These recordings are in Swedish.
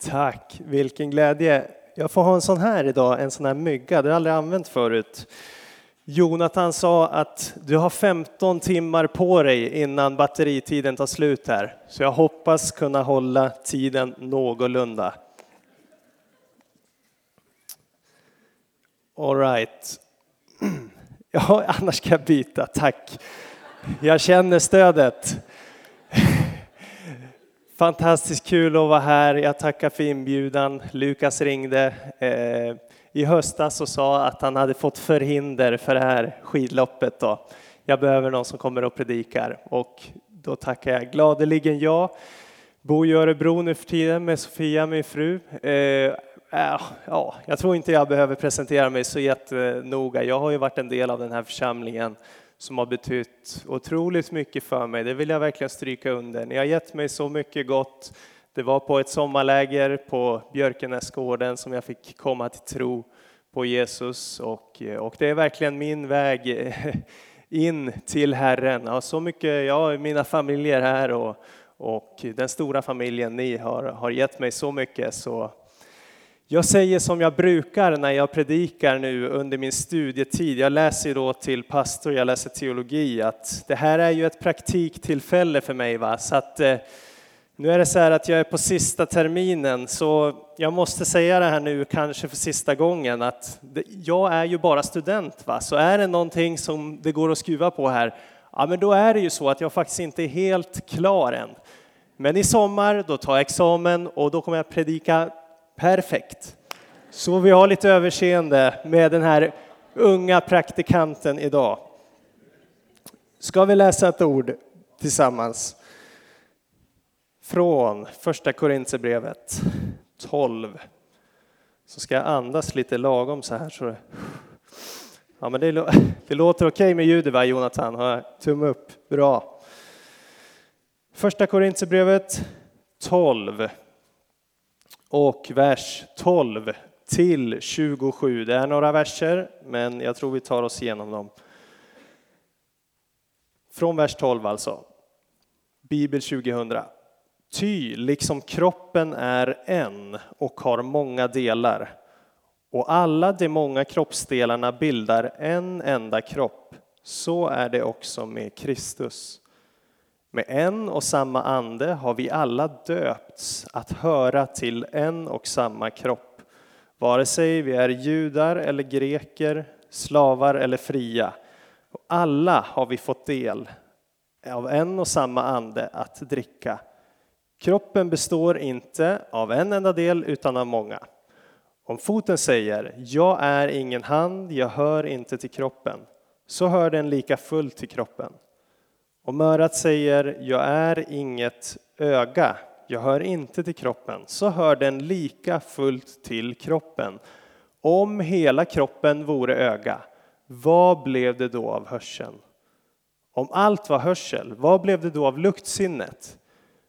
Tack, vilken glädje. Jag får ha en sån här idag, en sån här mygga, det har jag aldrig använt förut. Jonathan sa att du har 15 timmar på dig innan batteritiden tar slut här. Så jag hoppas kunna hålla tiden någorlunda. All right. Ja, annars ska jag byta, tack. Jag känner stödet. Fantastiskt kul att vara här. Jag tackar för inbjudan. Lukas ringde eh, i höstas och sa att han hade fått förhinder för det här skidloppet. Då. Jag behöver någon som kommer och predikar och då tackar jag gladeligen ja. Bor i Örebro nu för tiden med Sofia, min fru. Eh, ja, jag tror inte jag behöver presentera mig så jättenoga. Jag har ju varit en del av den här församlingen som har betytt otroligt mycket för mig. Det vill jag verkligen stryka under. Ni har gett mig så mycket gott. Det var på ett sommarläger på Björkenäsgården som jag fick komma till tro på Jesus och, eh, och det är verkligen min väg eh, in till Herren. Jag har så mycket, jag mina familjer här och, och den stora familjen ni har, har gett mig så mycket så jag säger som jag brukar när jag predikar nu under min studietid. Jag läser då till pastor, jag läser teologi, att det här är ju ett praktiktillfälle för mig. Va? Så att, eh, nu är det så här att jag är på sista terminen, så jag måste säga det här nu, kanske för sista gången, att det, jag är ju bara student. Va? Så är det någonting som det går att skruva på här, ja men då är det ju så att jag faktiskt inte är helt klar än. Men i sommar, då tar jag examen och då kommer jag predika Perfekt. Så vi har lite överseende med den här unga praktikanten idag. Ska vi läsa ett ord tillsammans? Från första Korintierbrevet 12. Så ska jag andas lite lagom så här. Så ja, men det, det låter okej okay med ljudet va Jonathan? Har tumme upp? Bra. Första Korintierbrevet 12 och vers 12 till 27. Det är några verser, men jag tror vi tar oss igenom dem. Från vers 12 alltså. Bibel 2000. Ty liksom kroppen är en och har många delar och alla de många kroppsdelarna bildar en enda kropp, så är det också med Kristus. Med en och samma ande har vi alla döpts att höra till en och samma kropp, vare sig vi är judar eller greker, slavar eller fria. Och alla har vi fått del av en och samma ande att dricka. Kroppen består inte av en enda del utan av många. Om foten säger jag är ingen hand, jag hör inte till kroppen, så hör den lika fullt till kroppen. Om örat säger jag är inget öga, jag hör inte till kroppen, så hör den lika fullt till kroppen. Om hela kroppen vore öga, vad blev det då av hörseln? Om allt var hörsel, vad blev det då av luktsinnet?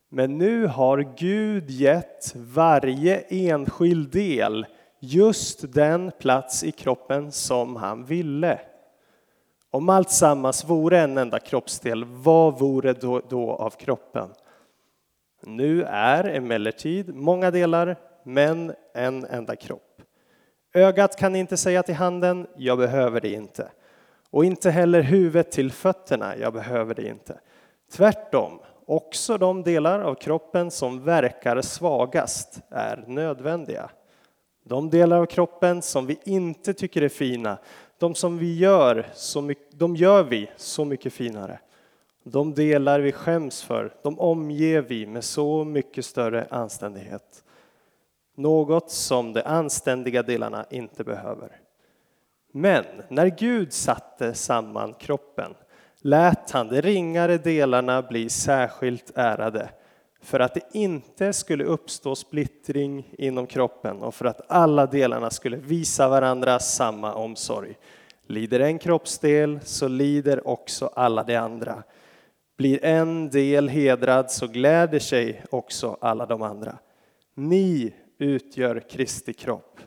Men nu har Gud gett varje enskild del just den plats i kroppen som han ville. Om allt sammans vore en enda kroppsdel, vad vore då, då av kroppen? Nu är emellertid många delar, men en enda kropp. Ögat kan inte säga till handen, jag behöver det inte. Och inte heller huvudet till fötterna, jag behöver det inte. Tvärtom, också de delar av kroppen som verkar svagast är nödvändiga. De delar av kroppen som vi inte tycker är fina, de som vi gör, så mycket, de gör vi så mycket finare. De delar vi skäms för, de omger vi med så mycket större anständighet. Något som de anständiga delarna inte behöver. Men när Gud satte samman kroppen lät han de ringare delarna bli särskilt ärade för att det inte skulle uppstå splittring inom kroppen och för att alla delarna skulle visa varandra samma omsorg. Lider en kroppsdel så lider också alla de andra. Blir en del hedrad så gläder sig också alla de andra. Ni utgör Kristi kropp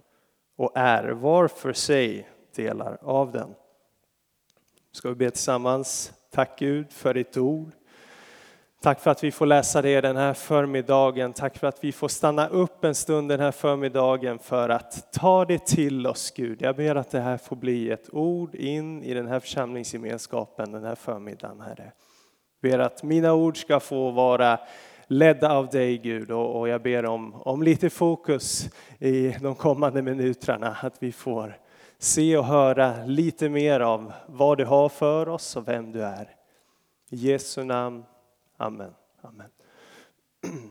och är var för sig delar av den. Ska vi be tillsammans. Tack Gud för ditt ord. Tack för att vi får läsa det den här förmiddagen. Tack för att vi får stanna upp en stund den här förmiddagen för att ta det till oss, Gud. Jag ber att det här får bli ett ord in i den här församlingsgemenskapen den här förmiddagen, Herre. Jag ber att mina ord ska få vara ledda av dig, Gud, och jag ber om, om lite fokus i de kommande minuterna, att vi får se och höra lite mer av vad du har för oss och vem du är. I Jesu namn. Amen. Amen.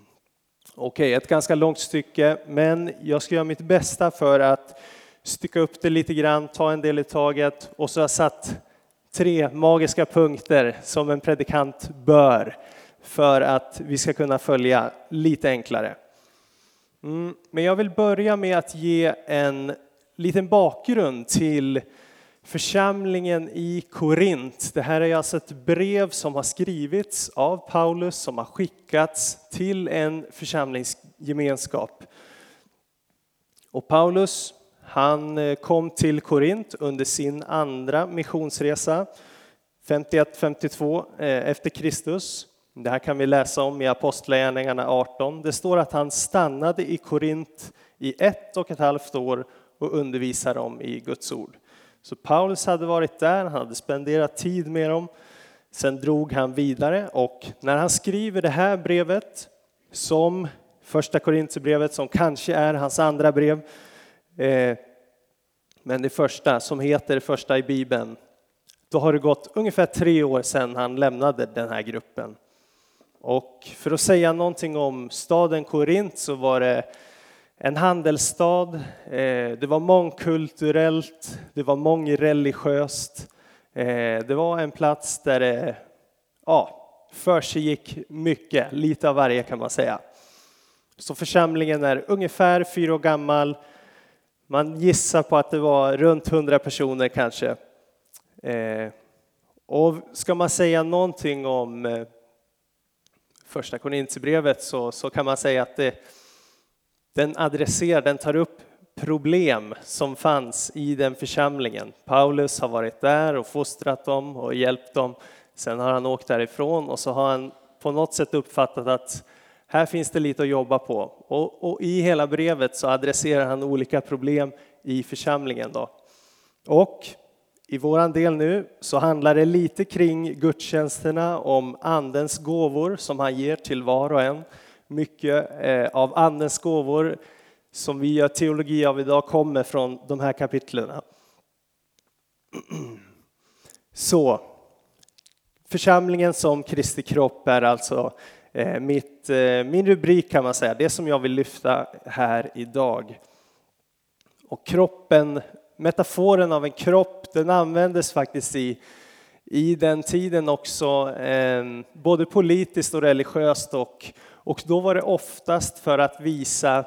Okej, ett ganska långt stycke, men jag ska göra mitt bästa för att stycka upp det lite grann, ta en del i taget och så har jag satt tre magiska punkter som en predikant bör för att vi ska kunna följa lite enklare. Mm, men jag vill börja med att ge en liten bakgrund till församlingen i Korint. Det här är alltså ett brev som har skrivits av Paulus som har skickats till en församlingsgemenskap. Och Paulus, han eh, kom till Korint under sin andra missionsresa 51-52 eh, efter Kristus. Det här kan vi läsa om i Apostlagärningarna 18. Det står att han stannade i Korint i ett och ett halvt år och undervisade dem i Guds ord. Så Paulus hade varit där, han hade spenderat tid med dem. Sen drog han vidare och när han skriver det här brevet som första Korintierbrevet som kanske är hans andra brev, eh, men det första som heter första i Bibeln, då har det gått ungefär tre år sedan han lämnade den här gruppen. Och för att säga någonting om staden Korint så var det en handelsstad, eh, det var mångkulturellt, det var mångreligiöst. Eh, det var en plats där det ja, försiggick mycket, lite av varje kan man säga. Så församlingen är ungefär fyra år gammal. Man gissar på att det var runt hundra personer kanske. Eh, och ska man säga någonting om första Korinthierbrevet så, så kan man säga att det den adresserar, den tar upp problem som fanns i den församlingen. Paulus har varit där och fostrat dem och hjälpt dem. Sen har han åkt därifrån och så har han på något sätt uppfattat att här finns det lite att jobba på. Och, och i hela brevet så adresserar han olika problem i församlingen. Då. Och i våran del nu så handlar det lite kring gudstjänsterna, om andens gåvor som han ger till var och en mycket eh, av Andens gåvor som vi gör teologi av idag kommer från de här kapitlen. Så, församlingen som Kristi kropp är alltså eh, mitt, eh, min rubrik kan man säga, det som jag vill lyfta här idag. Och kroppen, metaforen av en kropp, den användes faktiskt i, i den tiden också, både politiskt och religiöst och och då var det oftast för att visa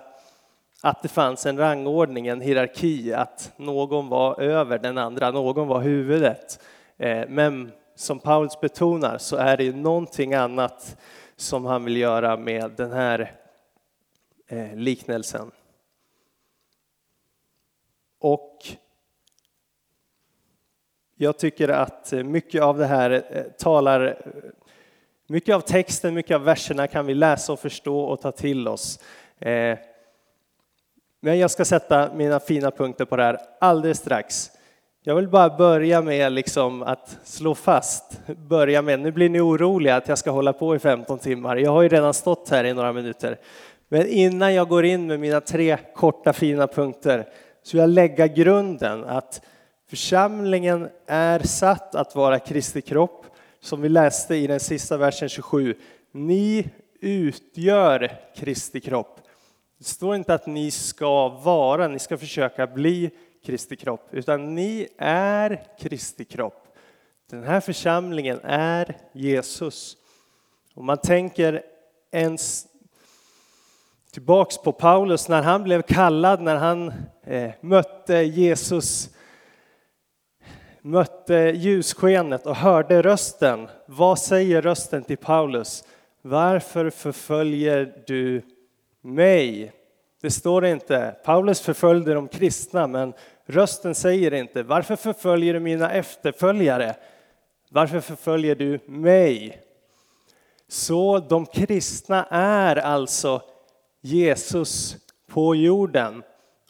att det fanns en rangordning, en hierarki, att någon var över den andra, någon var huvudet. Eh, men som Paulus betonar så är det någonting annat som han vill göra med den här eh, liknelsen. Och jag tycker att eh, mycket av det här talar mycket av texten, mycket av verserna kan vi läsa och förstå och ta till oss. Eh, men jag ska sätta mina fina punkter på det här alldeles strax. Jag vill bara börja med liksom att slå fast, börja med, nu blir ni oroliga att jag ska hålla på i 15 timmar. Jag har ju redan stått här i några minuter. Men innan jag går in med mina tre korta fina punkter så vill jag lägga grunden att församlingen är satt att vara Kristi kropp som vi läste i den sista versen 27. Ni utgör Kristi kropp. Det står inte att ni ska vara, ni ska försöka bli Kristi kropp, utan ni är Kristi kropp. Den här församlingen är Jesus. Om man tänker ens tillbaks på Paulus när han blev kallad, när han eh, mötte Jesus mötte ljusskenet och hörde rösten. Vad säger rösten till Paulus? Varför förföljer du mig? Det står inte. Paulus förföljde de kristna, men rösten säger inte. Varför förföljer du mina efterföljare? Varför förföljer du mig? Så de kristna är alltså Jesus på jorden.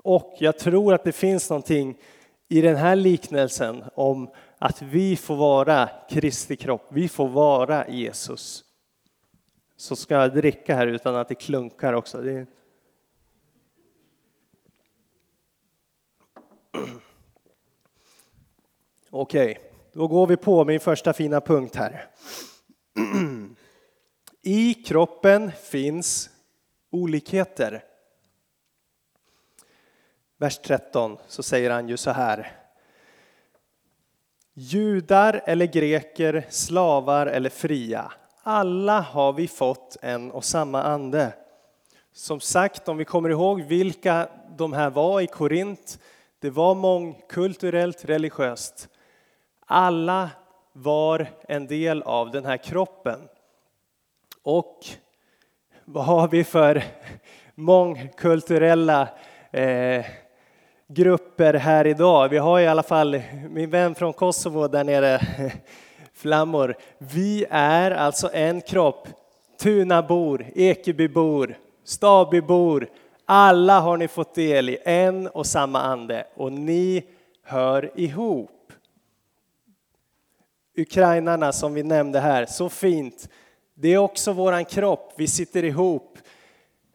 Och jag tror att det finns någonting i den här liknelsen om att vi får vara Kristi kropp, vi får vara Jesus. Så ska jag dricka här utan att det klunkar också. Det Okej, okay, då går vi på min första fina punkt här. I kroppen finns olikheter. Vers 13 så säger han ju så här. Judar eller greker, slavar eller fria. Alla har vi fått en och samma ande. Som sagt, om vi kommer ihåg vilka de här var i Korint, det var mångkulturellt religiöst. Alla var en del av den här kroppen. Och vad har vi för mångkulturella eh, grupper här idag? Vi har i alla fall min vän från Kosovo där nere, Flammor. Vi är alltså en kropp. Tunabor, Ekebybor, Stabybor. Alla har ni fått del i en och samma ande och ni hör ihop. Ukrainarna som vi nämnde här, så fint. Det är också våran kropp, vi sitter ihop.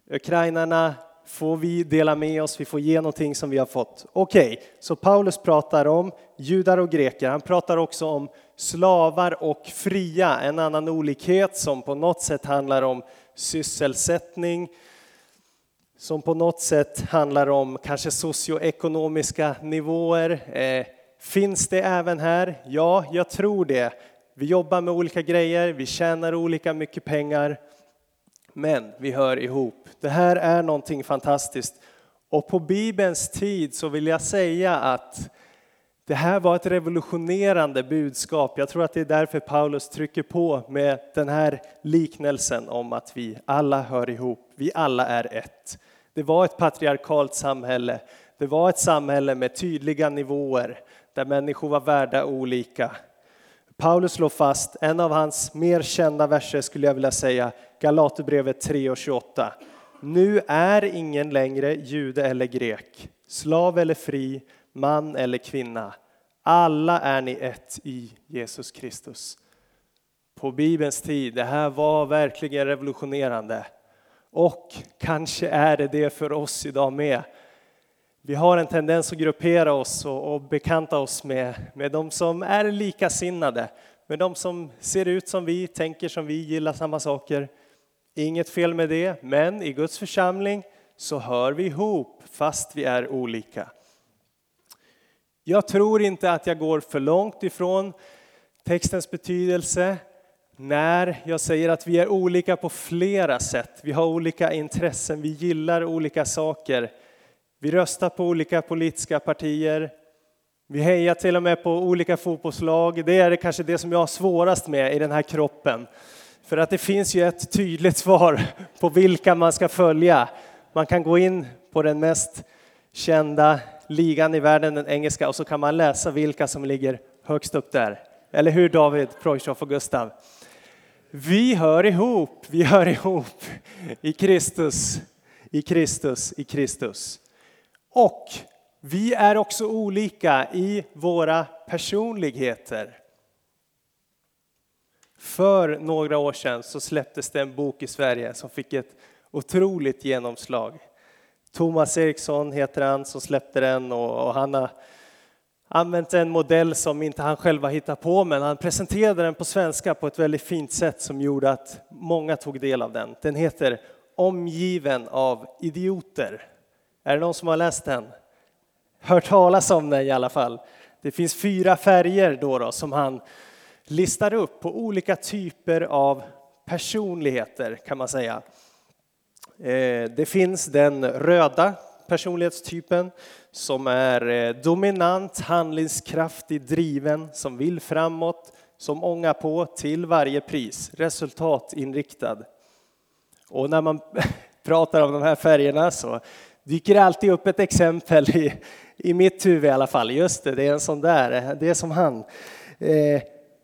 Ukrainarna får vi dela med oss, vi får ge någonting som vi har fått. Okej, okay, så Paulus pratar om judar och greker. Han pratar också om slavar och fria, en annan olikhet som på något sätt handlar om sysselsättning, som på något sätt handlar om kanske socioekonomiska nivåer. Eh, Finns det även här? Ja, jag tror det. Vi jobbar med olika grejer, vi tjänar olika mycket pengar, men vi hör ihop. Det här är någonting fantastiskt. Och på Bibelns tid så vill jag säga att det här var ett revolutionerande budskap. Jag tror att det är därför Paulus trycker på med den här liknelsen om att vi alla hör ihop. Vi alla är ett. Det var ett patriarkalt samhälle. Det var ett samhälle med tydliga nivåer där människor var värda olika. Paulus slår fast, en av hans mer kända verser skulle jag vilja säga, Galaterbrevet 3.28. Nu är ingen längre jude eller grek, slav eller fri, man eller kvinna. Alla är ni ett i Jesus Kristus. På Bibelns tid, det här var verkligen revolutionerande. Och kanske är det det för oss idag med. Vi har en tendens att gruppera oss och, och bekanta oss med, med de som är likasinnade, med de som ser ut som vi, tänker som vi, gillar samma saker. Inget fel med det, men i Guds församling så hör vi ihop fast vi är olika. Jag tror inte att jag går för långt ifrån textens betydelse när jag säger att vi är olika på flera sätt. Vi har olika intressen, vi gillar olika saker. Vi röstar på olika politiska partier. Vi hejar till och med på olika fotbollslag. Det är kanske det som jag har svårast med i den här kroppen. För att det finns ju ett tydligt svar på vilka man ska följa. Man kan gå in på den mest kända ligan i världen, den engelska, och så kan man läsa vilka som ligger högst upp där. Eller hur David, Projtjoff och Gustav? Vi hör ihop, vi hör ihop i Kristus, i Kristus, i Kristus. Och vi är också olika i våra personligheter. För några år sedan så släpptes det en bok i Sverige som fick ett otroligt genomslag. Thomas Eriksson heter han som släppte den och han har använt en modell som inte han själv har hittat på men han presenterade den på svenska på ett väldigt fint sätt som gjorde att många tog del av den. Den heter Omgiven av idioter. Är det någon som har läst den? Hört talas om den i alla fall. Det finns fyra färger då, då som han listar upp på olika typer av personligheter kan man säga. Eh, det finns den röda personlighetstypen som är eh, dominant, handlingskraftig, driven, som vill framåt, som ångar på till varje pris, resultatinriktad. Och när man pratar om de här färgerna så dyker alltid upp ett exempel i, i mitt huvud i alla fall. Just det, det är en sån där, det är som han. Eh,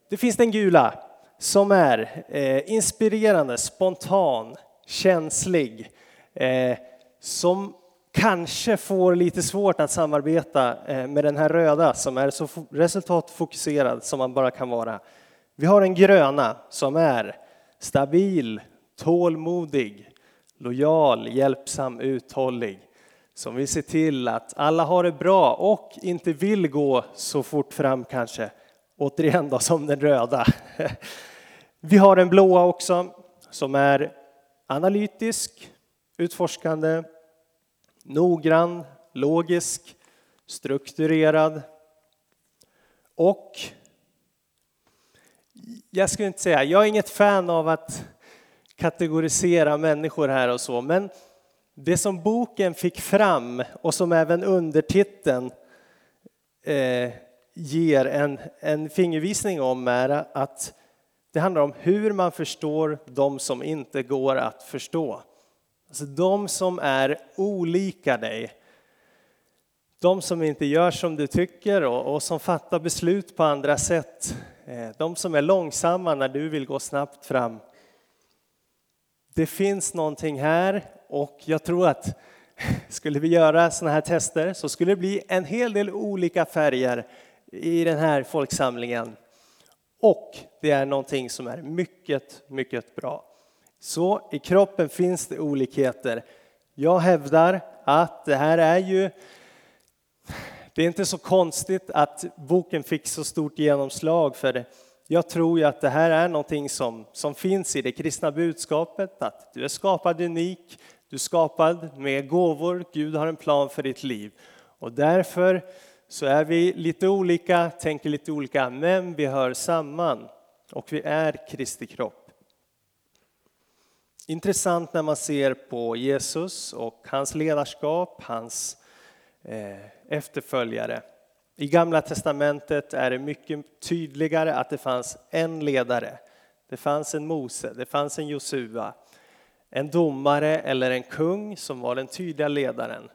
det finns den gula. som är eh, inspirerande, spontan, känslig, eh, som kanske får lite svårt att samarbeta eh, med den här röda som är så resultatfokuserad som man bara kan vara. Vi har en gröna som är stabil, tålmodig, lojal, hjälpsam, uthållig som vill se till att alla har det bra och inte vill gå så fort fram kanske. Återigen då som den röda. Vi har den blåa också som är analytisk, utforskande, noggrann, logisk, strukturerad och jag skulle inte säga, jag är inget fan av att kategorisera människor här och så, men det som boken fick fram och som även undertiteln eh, ger en, en fingervisning om är att det handlar om hur man förstår de som inte går att förstå. Alltså de som är olika dig. De som inte gör som du tycker och, och som fattar beslut på andra sätt. Eh, de som är långsamma när du vill gå snabbt fram. Det finns någonting här och jag tror att skulle vi göra sådana här tester så skulle det bli en hel del olika färger i den här folksamlingen. Och det är någonting som är mycket, mycket bra. Så i kroppen finns det olikheter. Jag hävdar att det här är ju det är inte så konstigt att boken fick så stort genomslag för det. Jag tror ju att det här är någonting som, som finns i det kristna budskapet, att du är skapad unik, du är skapad med gåvor, Gud har en plan för ditt liv. Och därför så är vi lite olika, tänker lite olika, men vi hör samman och vi är Kristi kropp. Intressant när man ser på Jesus och hans ledarskap, hans eh, efterföljare. I Gamla testamentet är det mycket tydligare att det fanns en ledare. Det fanns en Mose, det fanns en Josua, en domare eller en kung som var den tydliga ledaren.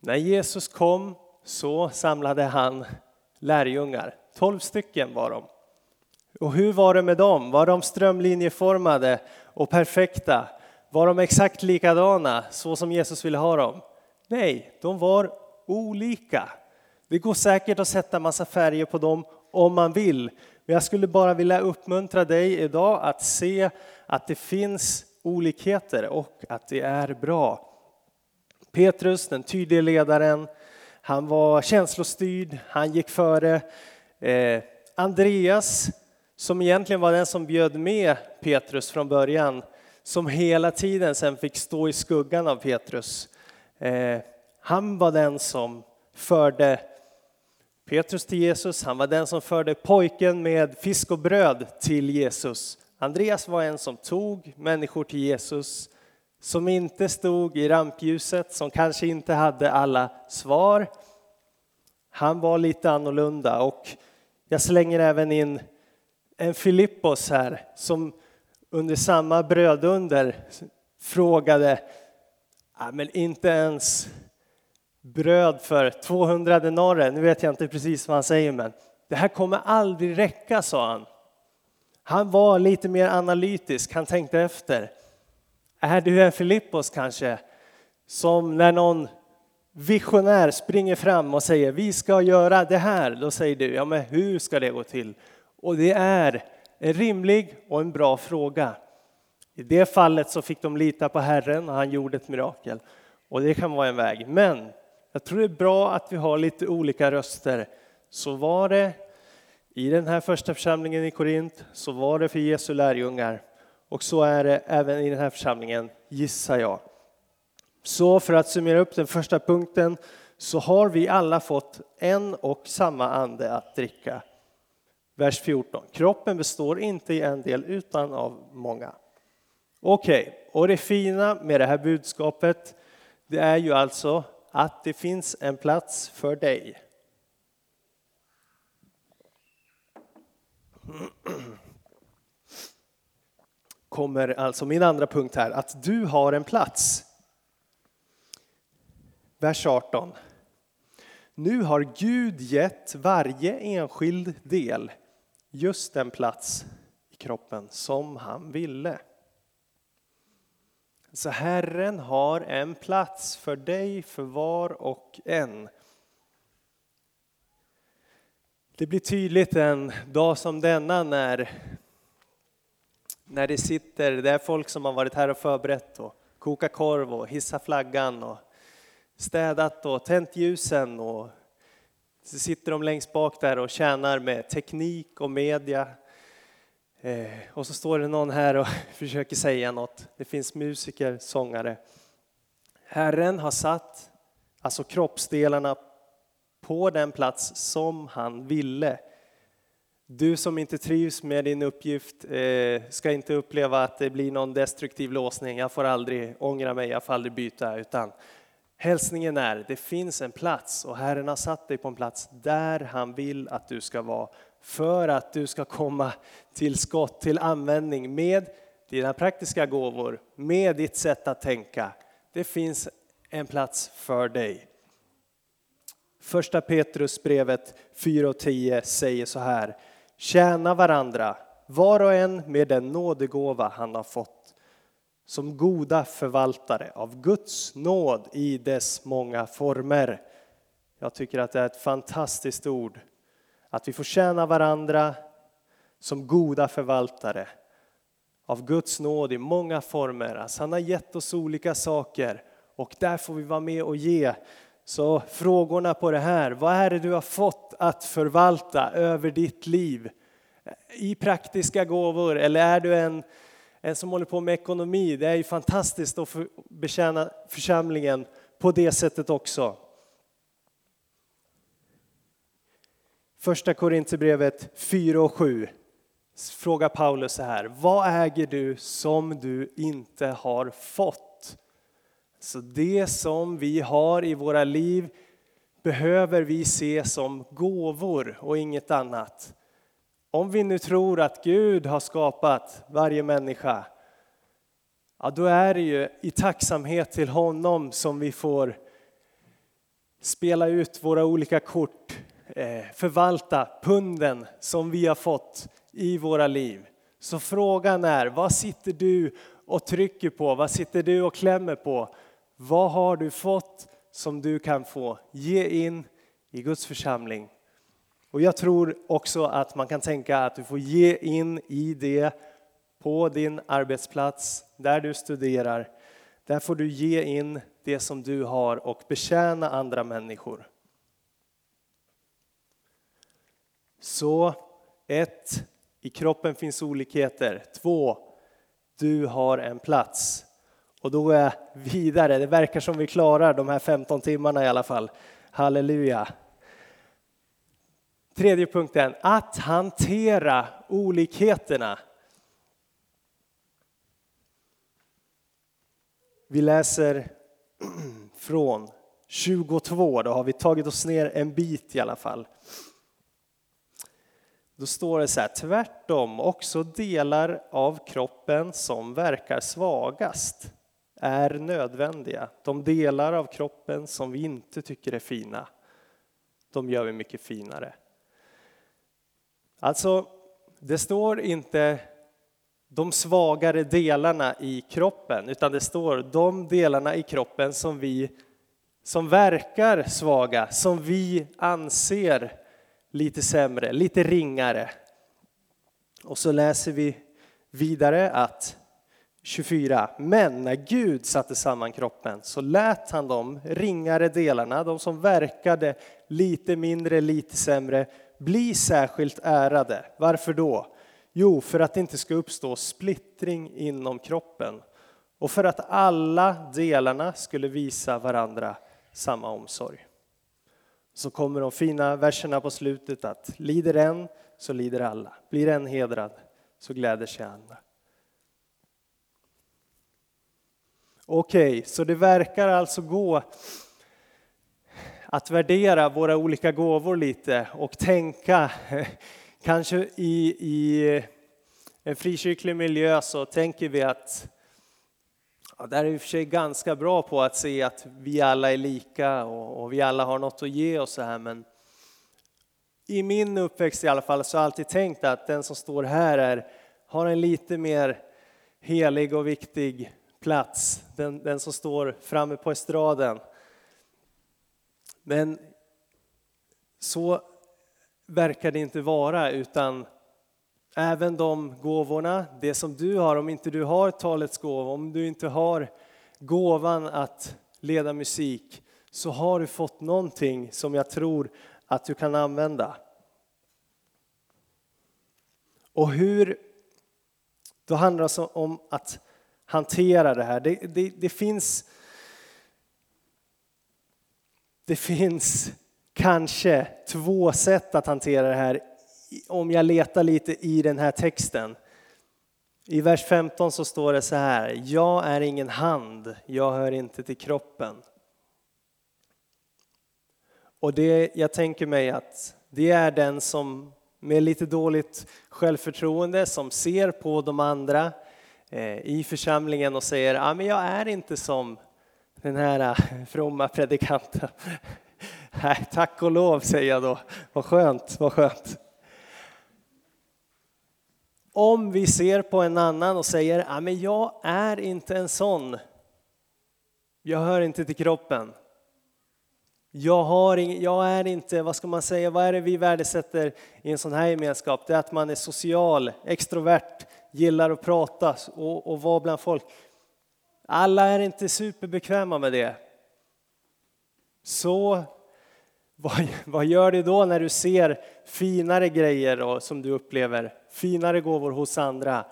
När Jesus kom så samlade han lärjungar. Tolv stycken var de. Och hur var det med dem? Var de strömlinjeformade och perfekta? Var de exakt likadana, så som Jesus ville ha dem? Nej, de var olika. Det går säkert att sätta massa färger på dem om man vill. Men jag skulle bara vilja uppmuntra dig idag att se att det finns olikheter och att det är bra. Petrus, den tydliga ledaren, han var känslostyrd, han gick före. Eh, Andreas, som egentligen var den som bjöd med Petrus från början, som hela tiden sen fick stå i skuggan av Petrus. Eh, han var den som förde Petrus till Jesus, han var den som förde pojken med fisk och bröd till Jesus. Andreas var en som tog människor till Jesus, som inte stod i rampljuset, som kanske inte hade alla svar. Han var lite annorlunda och jag slänger även in en Filippos här som under samma brödunder frågade, men inte ens bröd för 200 denarer, nu vet jag inte precis vad han säger men det här kommer aldrig räcka, sa han. Han var lite mer analytisk, han tänkte efter. Är du en Filippos kanske? Som när någon visionär springer fram och säger vi ska göra det här, då säger du ja men hur ska det gå till? Och det är en rimlig och en bra fråga. I det fallet så fick de lita på Herren och han gjorde ett mirakel. Och det kan vara en väg. Men jag tror det är bra att vi har lite olika röster. Så var det i den här första församlingen i Korint, så var det för Jesu lärjungar. Och så är det även i den här församlingen, gissar jag. Så för att summera upp den första punkten så har vi alla fått en och samma ande att dricka. Vers 14. Kroppen består inte i en del utan av många. Okej, okay. och det fina med det här budskapet det är ju alltså att det finns en plats för dig. Kommer alltså min andra punkt här, att du har en plats. Vers 18. Nu har Gud gett varje enskild del just den plats i kroppen som han ville. Så Herren har en plats för dig, för var och en. Det blir tydligt en dag som denna när, när det sitter, det är folk som har varit här och förberett och kokat korv och hissat flaggan och städat och tänt ljusen och så sitter de längst bak där och tjänar med teknik och media. Eh, och så står det någon här och försöker säga något. Det finns musiker, sångare. Herren har satt alltså kroppsdelarna på den plats som han ville. Du som inte trivs med din uppgift eh, ska inte uppleva att det blir någon destruktiv låsning. Jag får aldrig ångra mig, jag får aldrig byta. Utan hälsningen är, det finns en plats och Herren har satt dig på en plats där han vill att du ska vara. För att du ska komma till skott, till användning med dina praktiska gåvor, med ditt sätt att tänka. Det finns en plats för dig. Första Petrusbrevet 4 och 10 säger så här. Tjäna varandra, var och en med den nådegåva han har fått som goda förvaltare av Guds nåd i dess många former. Jag tycker att det är ett fantastiskt ord. Att vi får tjäna varandra som goda förvaltare av Guds nåd i många former. Alltså han har gett oss olika saker och där får vi vara med och ge. Så frågorna på det här, vad är det du har fått att förvalta över ditt liv? I praktiska gåvor eller är du en, en som håller på med ekonomi? Det är ju fantastiskt att betjäna församlingen på det sättet också. Första Korinthierbrevet 4 och 7 frågar Paulus så här. Vad äger du som du inte har fått? Så det som vi har i våra liv behöver vi se som gåvor och inget annat. Om vi nu tror att Gud har skapat varje människa, ja då är det ju i tacksamhet till honom som vi får spela ut våra olika kort, eh, förvalta punden som vi har fått i våra liv. Så frågan är, vad sitter du och trycker på? Vad sitter du och klämmer på? Vad har du fått som du kan få ge in i Guds församling? Och jag tror också att man kan tänka att du får ge in i det på din arbetsplats, där du studerar. Där får du ge in det som du har och betjäna andra människor. Så ett, i kroppen finns olikheter. Två, du har en plats. Och då går jag vidare. Det verkar som vi klarar de här 15 timmarna i alla fall. Halleluja. Tredje punkten, att hantera olikheterna. Vi läser från 22, då har vi tagit oss ner en bit i alla fall. Då står det så här, tvärtom också delar av kroppen som verkar svagast är nödvändiga. De delar av kroppen som vi inte tycker är fina, de gör vi mycket finare. Alltså, det står inte de svagare delarna i kroppen, utan det står de delarna i kroppen som vi som verkar svaga, som vi anser lite sämre, lite ringare. Och så läser vi vidare att 24. Men när Gud satte samman kroppen så lät han de ringare delarna, de som verkade lite mindre, lite sämre, bli särskilt ärade. Varför då? Jo, för att det inte ska uppstå splittring inom kroppen och för att alla delarna skulle visa varandra samma omsorg. Så kommer de fina verserna på slutet att lider en så lider alla, blir en hedrad så gläder sig andra. Okej, okay, så det verkar alltså gå att värdera våra olika gåvor lite och tänka, kanske i, i en frikyrklig miljö så tänker vi att ja, där är vi för sig ganska bra på att se att vi alla är lika och, och vi alla har något att ge och så här men i min uppväxt i alla fall så har jag alltid tänkt att den som står här är, har en lite mer helig och viktig plats, den, den som står framme på estraden. Men så verkar det inte vara, utan även de gåvorna, det som du har, om inte du har talets gåva, om du inte har gåvan att leda musik, så har du fått någonting som jag tror att du kan använda. Och hur, då handlar det alltså om att hantera det här. Det, det, det finns det finns kanske två sätt att hantera det här om jag letar lite i den här texten. I vers 15 så står det så här, jag är ingen hand, jag hör inte till kroppen. Och det, jag tänker mig att det är den som med lite dåligt självförtroende som ser på de andra Eh, i församlingen och säger, ah, men jag är inte som den här eh, fromma predikanten. Nej, tack och lov säger jag då. Vad skönt, vad skönt. Om vi ser på en annan och säger, att men jag är inte en sån. Jag hör inte till kroppen. Jag, har ing, jag är inte, vad ska man säga, vad är det vi värdesätter i en sån här gemenskap? Det är att man är social, extrovert, gillar att prata och, och vara bland folk. Alla är inte superbekväma med det. Så vad, vad gör du då när du ser finare grejer och, som du upplever, finare gåvor hos andra?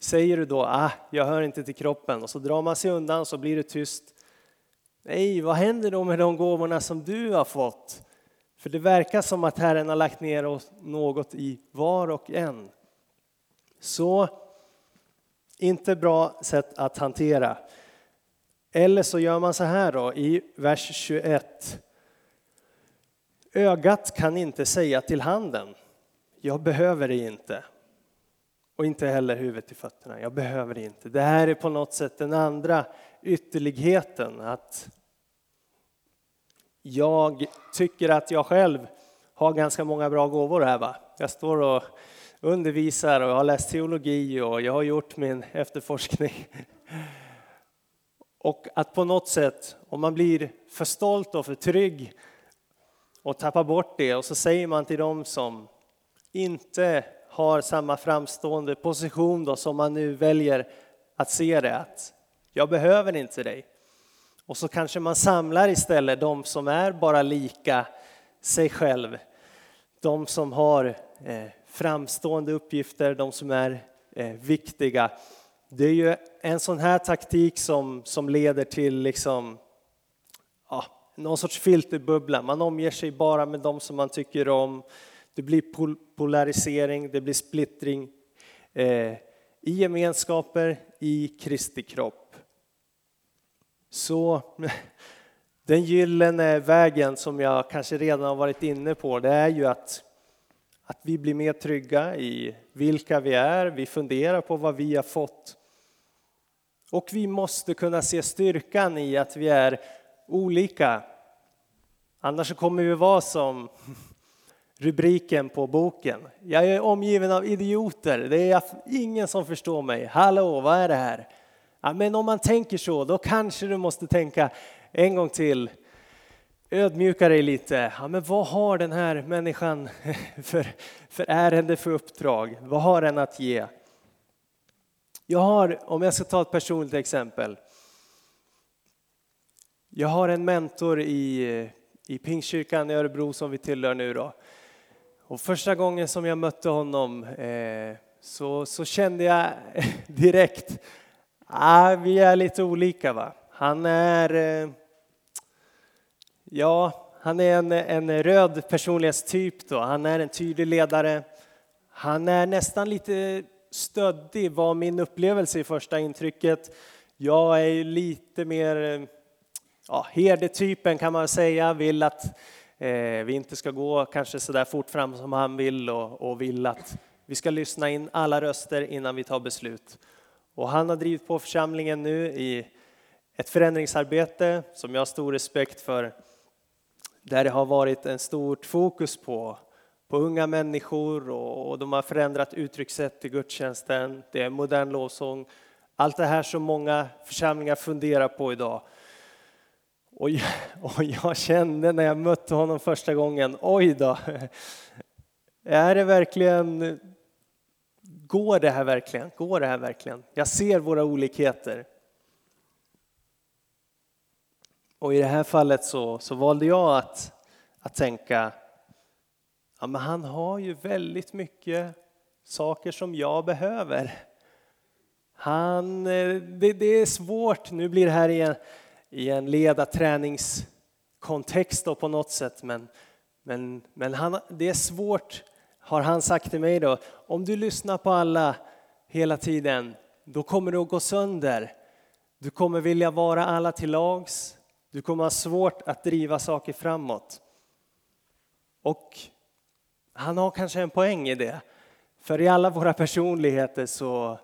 Säger du då, ah, jag hör inte till kroppen och så drar man sig undan och så blir det tyst. Nej, vad händer då med de gåvorna som du har fått? För det verkar som att Herren har lagt ner något i var och en. Så inte bra sätt att hantera. Eller så gör man så här då i vers 21. Ögat kan inte säga till handen, jag behöver dig inte. Och inte heller huvudet till fötterna, jag behöver det inte. Det här är på något sätt den andra ytterligheten, att jag tycker att jag själv har ganska många bra gåvor här. Va? Jag står och undervisar och jag har läst teologi och jag har gjort min efterforskning. Och att på något sätt, om man blir för stolt och för trygg och tappar bort det och så säger man till dem som inte har samma framstående position då som man nu väljer att se det att jag behöver inte dig. Och så kanske man samlar istället de som är bara lika sig själv. De som har eh, framstående uppgifter, de som är eh, viktiga. Det är ju en sån här taktik som, som leder till liksom, ja, någon sorts filterbubbla. Man omger sig bara med de som man tycker om. Det blir pol polarisering, det blir splittring eh, i gemenskaper i Kristi kropp. Så den gyllene vägen som jag kanske redan har varit inne på, det är ju att att vi blir mer trygga i vilka vi är, vi funderar på vad vi har fått. Och vi måste kunna se styrkan i att vi är olika. Annars kommer vi vara som rubriken på boken. Jag är omgiven av idioter, det är ingen som förstår mig. Hallå, vad är det här? Ja, men om man tänker så, då kanske du måste tänka en gång till ödmjuka dig lite. Ja, men vad har den här människan för, för ärende, för uppdrag? Vad har den att ge? Jag har, om jag ska ta ett personligt exempel. Jag har en mentor i, i Pingstkyrkan i Örebro som vi tillhör nu då. Och första gången som jag mötte honom eh, så, så kände jag direkt, ah, vi är lite olika va. Han är eh, Ja, han är en, en röd personlighetstyp då. Han är en tydlig ledare. Han är nästan lite stöddig var min upplevelse i första intrycket. Jag är lite mer ja, herdetypen kan man säga, vill att eh, vi inte ska gå kanske så där fort fram som han vill och, och vill att vi ska lyssna in alla röster innan vi tar beslut. Och han har drivit på församlingen nu i ett förändringsarbete som jag har stor respekt för där det har varit en stort fokus på på unga människor och de har förändrat uttryckssätt i gudstjänsten. Det är modern lovsång. Allt det här som många församlingar funderar på idag. Och jag, och jag kände när jag mötte honom första gången, oj då, är det verkligen, går det här verkligen? Går det här verkligen? Jag ser våra olikheter. Och i det här fallet så, så valde jag att, att tänka, ja men han har ju väldigt mycket saker som jag behöver. Han, eh, det, det är svårt, nu blir det här i en, i en ledarträningskontext på något sätt, men, men, men han, det är svårt, har han sagt till mig då, om du lyssnar på alla hela tiden, då kommer du att gå sönder. Du kommer vilja vara alla till lags, du kommer ha svårt att driva saker framåt. Och han har kanske en poäng i det. För i alla våra personligheter så,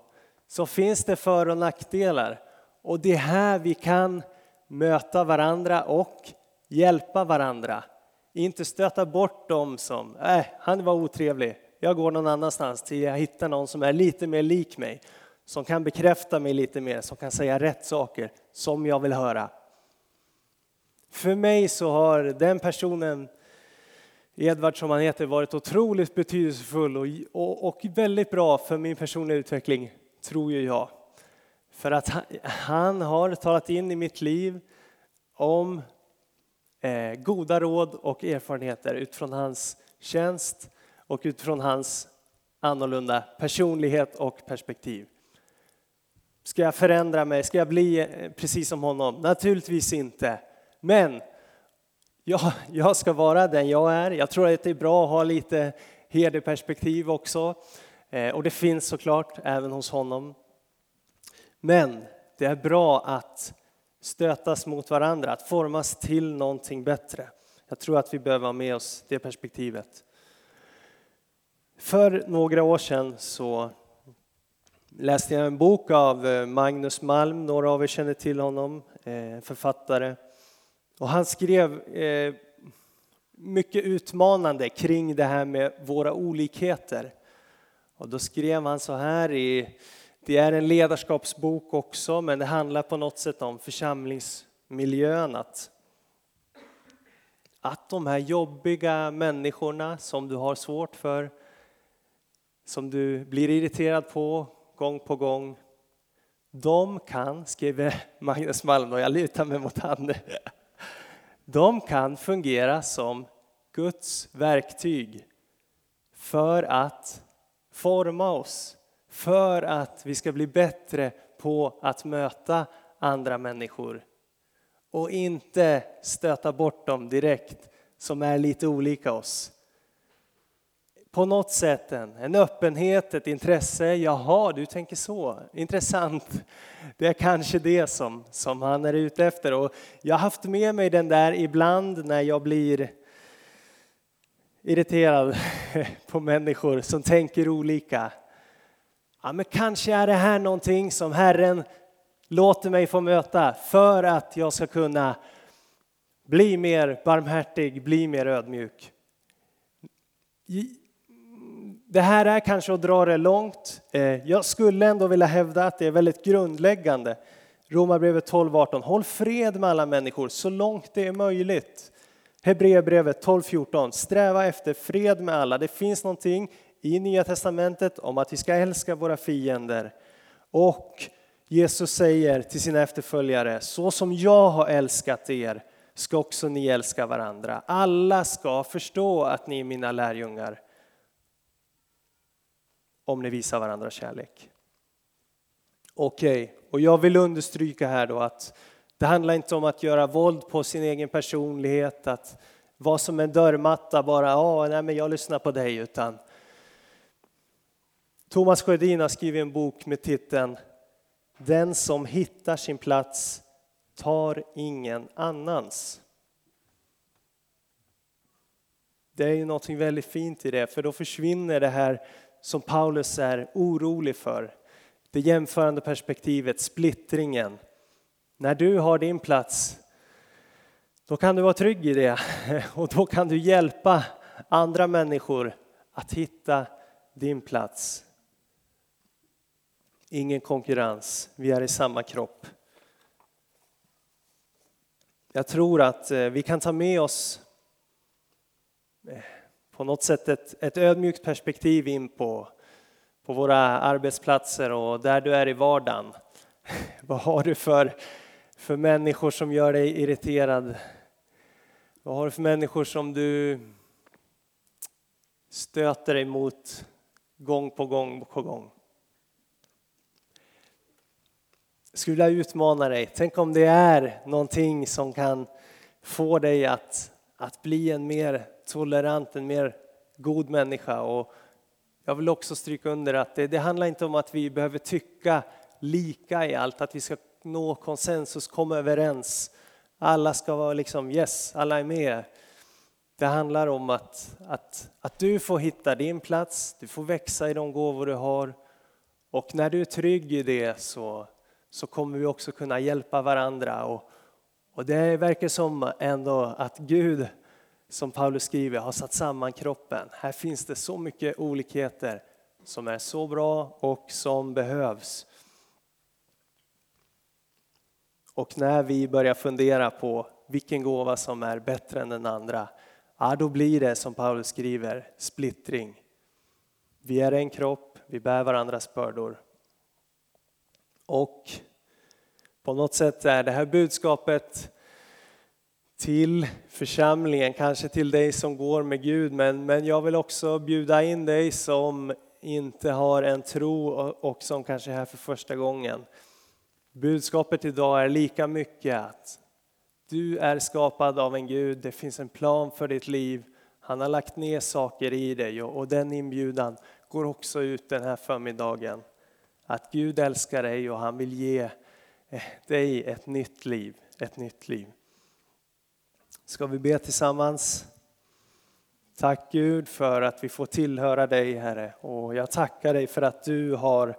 så finns det för och nackdelar. Och det är här vi kan möta varandra och hjälpa varandra. Inte stöta bort dem som, äh, han var otrevlig, jag går någon annanstans till jag hittar någon som är lite mer lik mig. Som kan bekräfta mig lite mer, som kan säga rätt saker som jag vill höra. För mig så har den personen, Edvard som han heter, varit otroligt betydelsefull och, och, och väldigt bra för min personliga utveckling, tror ju jag. För att han, han har talat in i mitt liv om eh, goda råd och erfarenheter utifrån hans tjänst och utifrån hans annorlunda personlighet och perspektiv. Ska jag förändra mig? Ska jag bli eh, precis som honom? Naturligtvis inte. Men jag, jag ska vara den jag är. Jag tror att det är bra att ha lite herdeperspektiv också. Eh, och det finns såklart även hos honom. Men det är bra att stötas mot varandra, att formas till någonting bättre. Jag tror att vi behöver ha med oss det perspektivet. För några år sedan så läste jag en bok av eh, Magnus Malm, några av er känner till honom, eh, författare. Och han skrev eh, mycket utmanande kring det här med våra olikheter. Och då skrev han så här i, det är en ledarskapsbok också, men det handlar på något sätt om församlingsmiljön. Att, att de här jobbiga människorna som du har svårt för, som du blir irriterad på gång på gång, de kan, skriver Magnus Malm, och jag lutar mig mot han de kan fungera som Guds verktyg för att forma oss, för att vi ska bli bättre på att möta andra människor och inte stöta bort dem direkt som är lite olika oss. På något sätt en, en öppenhet, ett intresse. Jaha, du tänker så. Intressant. Det är kanske det som, som han är ute efter. Och jag har haft med mig den där ibland när jag blir irriterad på människor som tänker olika. Ja, men kanske är det här någonting som Herren låter mig få möta för att jag ska kunna bli mer barmhärtig, bli mer ödmjuk. Det här är kanske att dra det långt. Eh, jag skulle ändå vilja hävda att det är väldigt grundläggande. Romarbrevet 12.18. Håll fred med alla människor så långt det är möjligt. Hebreerbrevet 12.14. Sträva efter fred med alla. Det finns någonting i Nya Testamentet om att vi ska älska våra fiender. Och Jesus säger till sina efterföljare, så som jag har älskat er ska också ni älska varandra. Alla ska förstå att ni är mina lärjungar om ni visar varandra kärlek. Okej, okay. och jag vill understryka här då att det handlar inte om att göra våld på sin egen personlighet, att vara som en dörrmatta bara, ja, nej men jag lyssnar på dig, utan Thomas Sjödin har skrivit en bok med titeln Den som hittar sin plats tar ingen annans. Det är ju någonting väldigt fint i det, för då försvinner det här som Paulus är orolig för. Det jämförande perspektivet, splittringen. När du har din plats, då kan du vara trygg i det och då kan du hjälpa andra människor att hitta din plats. Ingen konkurrens, vi är i samma kropp. Jag tror att eh, vi kan ta med oss eh, på något sätt ett, ett ödmjukt perspektiv in på, på våra arbetsplatser och där du är i vardagen. Vad har du för, för människor som gör dig irriterad? Vad har du för människor som du stöter dig mot gång på gång på gång? Jag skulle vilja utmana dig. Tänk om det är någonting som kan få dig att, att bli en mer tolerant, en mer god människa. Och jag vill också stryka under att det, det handlar inte om att vi behöver tycka lika i allt, att vi ska nå konsensus, komma överens. Alla ska vara liksom yes, alla är med. Det handlar om att, att, att du får hitta din plats, du får växa i de gåvor du har. Och när du är trygg i det så, så kommer vi också kunna hjälpa varandra. Och, och det verkar som ändå att Gud, som Paulus skriver, har satt samman kroppen. Här finns det så mycket olikheter som är så bra och som behövs. Och när vi börjar fundera på vilken gåva som är bättre än den andra, ja, då blir det som Paulus skriver, splittring. Vi är en kropp, vi bär varandras bördor. Och på något sätt är det här budskapet till församlingen, kanske till dig som går med Gud, men, men jag vill också bjuda in dig som inte har en tro och som kanske är här för första gången. Budskapet idag är lika mycket att du är skapad av en Gud, det finns en plan för ditt liv. Han har lagt ner saker i dig och den inbjudan går också ut den här förmiddagen. Att Gud älskar dig och han vill ge eh, dig ett nytt liv, ett nytt liv. Ska vi be tillsammans? Tack Gud för att vi får tillhöra dig Herre och jag tackar dig för att du har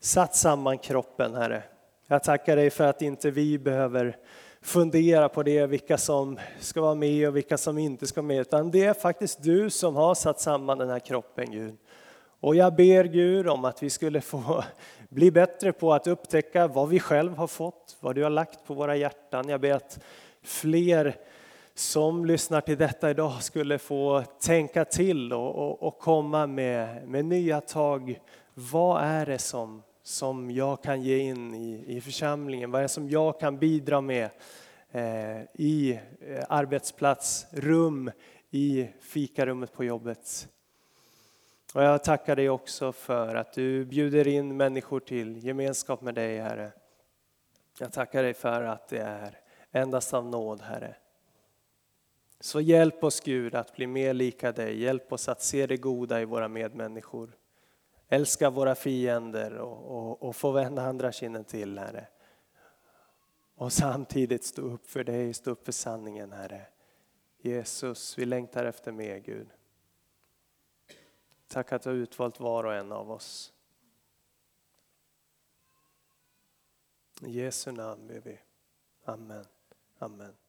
satt samman kroppen Herre. Jag tackar dig för att inte vi behöver fundera på det, vilka som ska vara med och vilka som inte ska med, utan det är faktiskt du som har satt samman den här kroppen Gud. Och jag ber Gud om att vi skulle få bli bättre på att upptäcka vad vi själv har fått, vad du har lagt på våra hjärtan. Jag ber att fler som lyssnar till detta idag skulle få tänka till och, och, och komma med, med nya tag. Vad är det som som jag kan ge in i, i församlingen? Vad är det som jag kan bidra med eh, i eh, arbetsplats, rum, i fikarummet på jobbet? Och jag tackar dig också för att du bjuder in människor till gemenskap med dig, Herre. Jag tackar dig för att det är endast av nåd, Herre. Så hjälp oss Gud att bli mer lika dig. Hjälp oss att se det goda i våra medmänniskor. Älska våra fiender och, och, och få vända andra kinden till, Herre. Och samtidigt stå upp för dig, stå upp för sanningen, Herre. Jesus, vi längtar efter mer, Gud. Tack att du har utvalt var och en av oss. I Jesu namn ber vi. Amen. Amen.